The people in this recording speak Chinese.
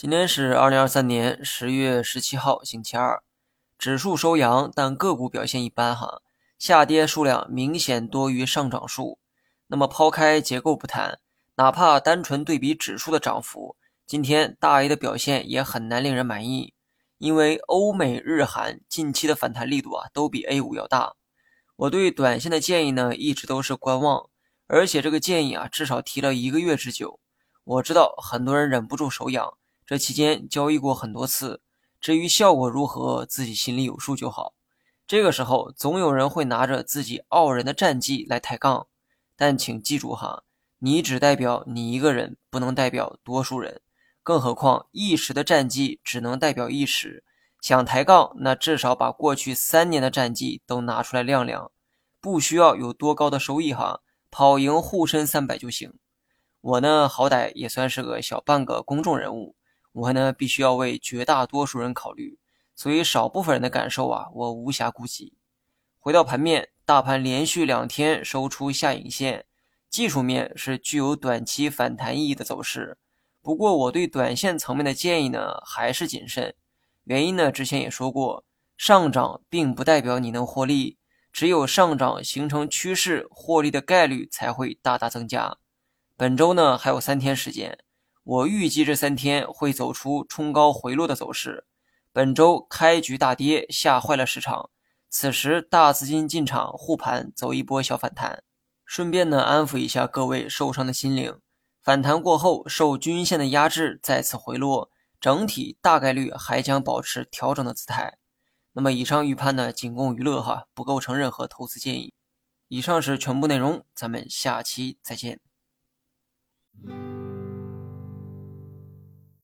今天是二零二三年十月十七号，星期二，指数收阳，但个股表现一般哈，下跌数量明显多于上涨数。那么抛开结构不谈，哪怕单纯对比指数的涨幅，今天大 A 的表现也很难令人满意，因为欧美日韩近期的反弹力度啊都比 A 股要大。我对短线的建议呢一直都是观望，而且这个建议啊至少提了一个月之久。我知道很多人忍不住手痒。这期间交易过很多次，至于效果如何，自己心里有数就好。这个时候，总有人会拿着自己傲人的战绩来抬杠，但请记住哈，你只代表你一个人，不能代表多数人。更何况一时的战绩只能代表一时，想抬杠，那至少把过去三年的战绩都拿出来亮亮。不需要有多高的收益哈，跑赢沪深三百就行。我呢，好歹也算是个小半个公众人物。我呢，必须要为绝大多数人考虑，所以少部分人的感受啊，我无暇顾及。回到盘面，大盘连续两天收出下影线，技术面是具有短期反弹意义的走势。不过，我对短线层面的建议呢，还是谨慎。原因呢，之前也说过，上涨并不代表你能获利，只有上涨形成趋势，获利的概率才会大大增加。本周呢，还有三天时间。我预计这三天会走出冲高回落的走势。本周开局大跌，吓坏了市场。此时大资金进场护盘，走一波小反弹。顺便呢，安抚一下各位受伤的心灵。反弹过后，受均线的压制，再次回落，整体大概率还将保持调整的姿态。那么以上预判呢，仅供娱乐哈，不构成任何投资建议。以上是全部内容，咱们下期再见。